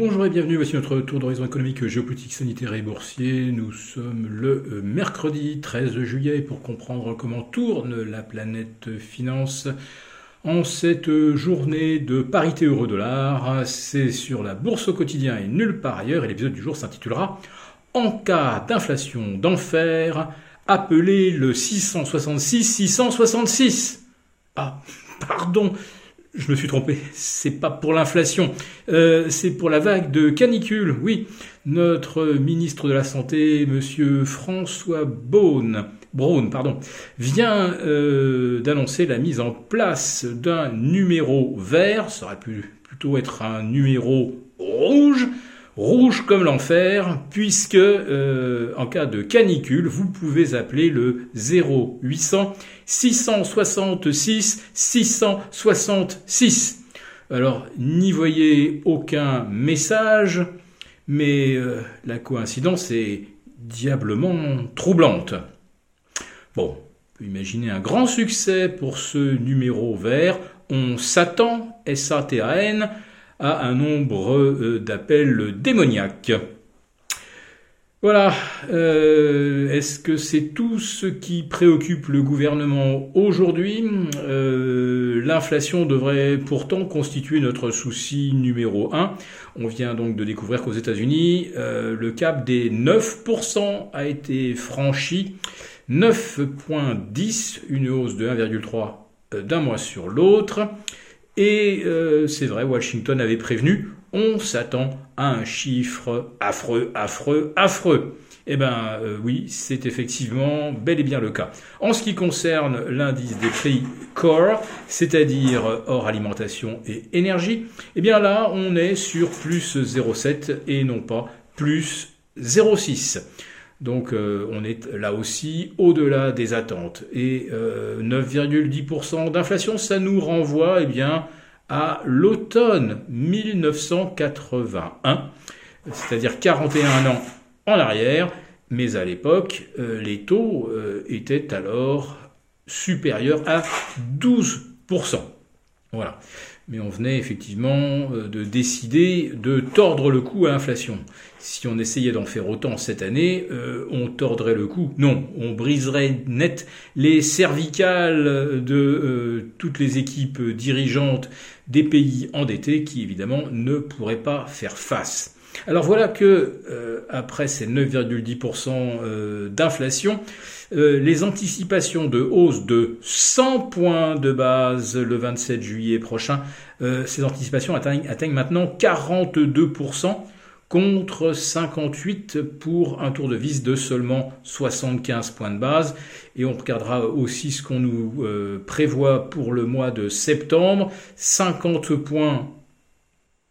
Bonjour et bienvenue, voici notre tour d'horizon économique, géopolitique, sanitaire et boursier. Nous sommes le euh, mercredi 13 juillet pour comprendre comment tourne la planète finance. En cette journée de parité euro-dollar, c'est sur la bourse au quotidien et nulle part ailleurs, et l'épisode du jour s'intitulera En cas d'inflation d'enfer, appelez le 666-666. Ah, pardon, je me suis trompé, c'est pas pour l'inflation, euh, c'est pour la vague de canicule. Oui, notre ministre de la Santé, Monsieur François Braun, pardon, vient euh, d'annoncer la mise en place d'un numéro vert, ça aurait pu plutôt être un numéro rouge, rouge comme l'enfer, puisque euh, en cas de canicule, vous pouvez appeler le 0800 666 666. Alors, n'y voyez aucun message, mais euh, la coïncidence est diablement troublante. Bon, imaginer un grand succès pour ce numéro vert. On s'attend, S-A-T-A-N, à un nombre euh, d'appels démoniaques. Voilà, euh, est-ce que c'est tout ce qui préoccupe le gouvernement aujourd'hui? Euh, L'inflation devrait pourtant constituer notre souci numéro un. On vient donc de découvrir qu'aux États-Unis, le cap des 9% a été franchi. 9.10, une hausse de 1,3 d'un mois sur l'autre. Et euh, c'est vrai, Washington avait prévenu, on s'attend à un chiffre affreux, affreux, affreux. Eh bien euh, oui, c'est effectivement bel et bien le cas. En ce qui concerne l'indice des prix core, c'est-à-dire hors alimentation et énergie, eh bien là, on est sur plus 0,7 et non pas plus 0,6. Donc euh, on est là aussi au-delà des attentes. Et 9,10% euh, d'inflation, ça nous renvoie eh bien, à l'automne 1981, c'est-à-dire 41 ans en arrière, mais à l'époque, euh, les taux étaient alors supérieurs à 12%. Voilà mais on venait effectivement euh, de décider de tordre le cou à l'inflation. Si on essayait d'en faire autant cette année, euh, on tordrait le cou. Non, on briserait net les cervicales de euh, toutes les équipes dirigeantes des pays endettés qui évidemment ne pourraient pas faire face. Alors voilà que après ces 9,10% d'inflation, euh, les anticipations de hausse de 100 points de base le 27 juillet prochain, euh, ces anticipations atteignent, maintenant 42% contre 58% pour un tour de vis de seulement 75 points de base. Et on regardera aussi ce qu'on nous euh, prévoit pour le mois de septembre. 50 points,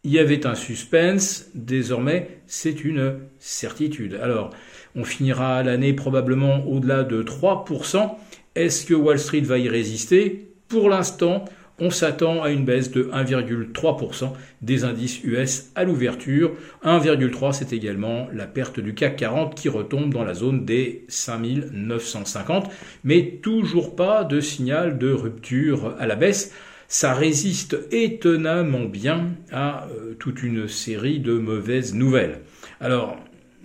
il y avait un suspense, désormais c'est une certitude. Alors, on finira l'année probablement au-delà de 3%. Est-ce que Wall Street va y résister? Pour l'instant, on s'attend à une baisse de 1,3% des indices US à l'ouverture. 1,3 c'est également la perte du CAC 40 qui retombe dans la zone des 5950, mais toujours pas de signal de rupture à la baisse. Ça résiste étonnamment bien à euh, toute une série de mauvaises nouvelles. Alors,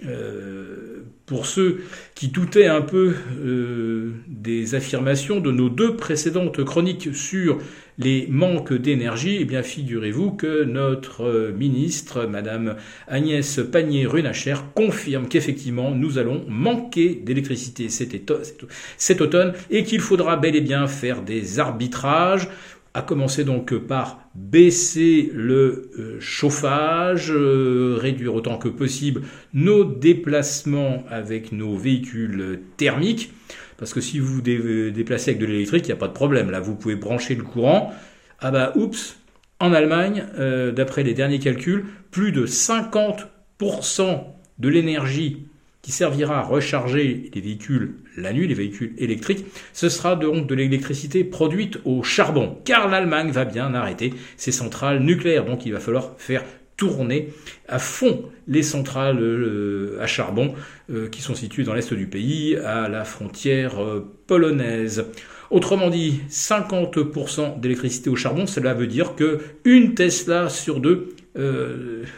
euh, pour ceux qui doutaient un peu euh, des affirmations de nos deux précédentes chroniques sur les manques d'énergie, eh bien figurez-vous que notre ministre, Madame Agnès Pannier-Runacher, confirme qu'effectivement nous allons manquer d'électricité cet automne et qu'il faudra bel et bien faire des arbitrages à commencer donc par baisser le euh, chauffage, euh, réduire autant que possible nos déplacements avec nos véhicules thermiques, parce que si vous vous déplacez avec de l'électrique, il n'y a pas de problème. Là, vous pouvez brancher le courant. Ah bah, oups, en Allemagne, euh, d'après les derniers calculs, plus de 50% de l'énergie qui servira à recharger les véhicules la nuit, les véhicules électriques, ce sera donc de l'électricité produite au charbon, car l'Allemagne va bien arrêter ses centrales nucléaires, donc il va falloir faire tourner à fond les centrales euh, à charbon euh, qui sont situées dans l'est du pays, à la frontière euh, polonaise. Autrement dit, 50% d'électricité au charbon, cela veut dire que une Tesla sur deux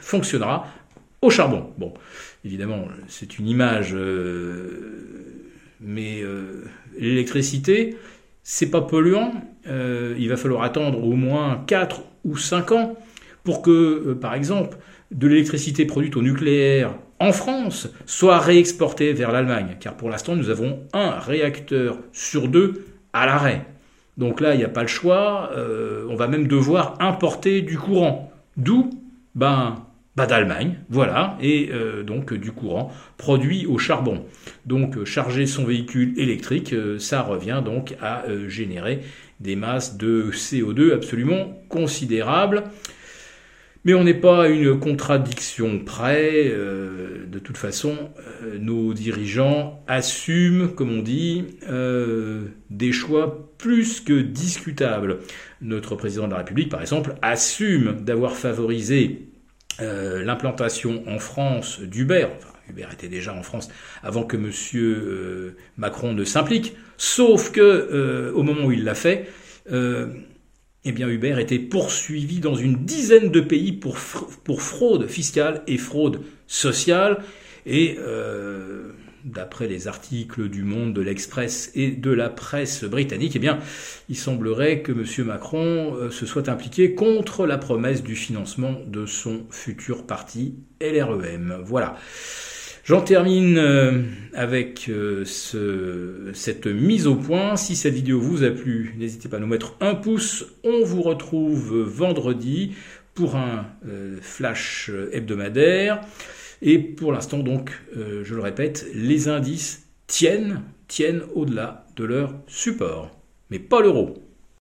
fonctionnera au charbon. Bon, évidemment, c'est une image, mais l'électricité, c'est pas polluant. il va falloir attendre au moins 4 ou 5 ans pour que, par exemple, de l'électricité produite au nucléaire en France soit réexportée vers l'Allemagne, car pour l'instant nous avons un réacteur sur deux à l'arrêt. Donc là, il n'y a pas le choix, euh, on va même devoir importer du courant. D'où? Ben, ben d'Allemagne, voilà, et euh, donc du courant produit au charbon. Donc charger son véhicule électrique, euh, ça revient donc à générer des masses de CO2 absolument considérables. Mais on n'est pas à une contradiction près. Euh, de toute façon, euh, nos dirigeants assument, comme on dit, euh, des choix plus que discutables. Notre président de la République, par exemple, assume d'avoir favorisé l'implantation en France d'Uber. Enfin, Uber était déjà en France avant que M. Macron ne s'implique. Sauf que, au moment où il l'a fait, eh bien Uber était poursuivi dans une dizaine de pays pour, pour fraude fiscale et fraude sociale. Et euh, d'après les articles du Monde, de l'Express et de la presse britannique, eh bien, il semblerait que M. Macron euh, se soit impliqué contre la promesse du financement de son futur parti LREM. Voilà. J'en termine euh, avec euh, cette mise au point. Si cette vidéo vous a plu, n'hésitez pas à nous mettre un pouce. On vous retrouve vendredi pour un euh, flash hebdomadaire. Et pour l'instant, donc, je le répète, les indices tiennent, tiennent au-delà de leur support. Mais pas l'euro.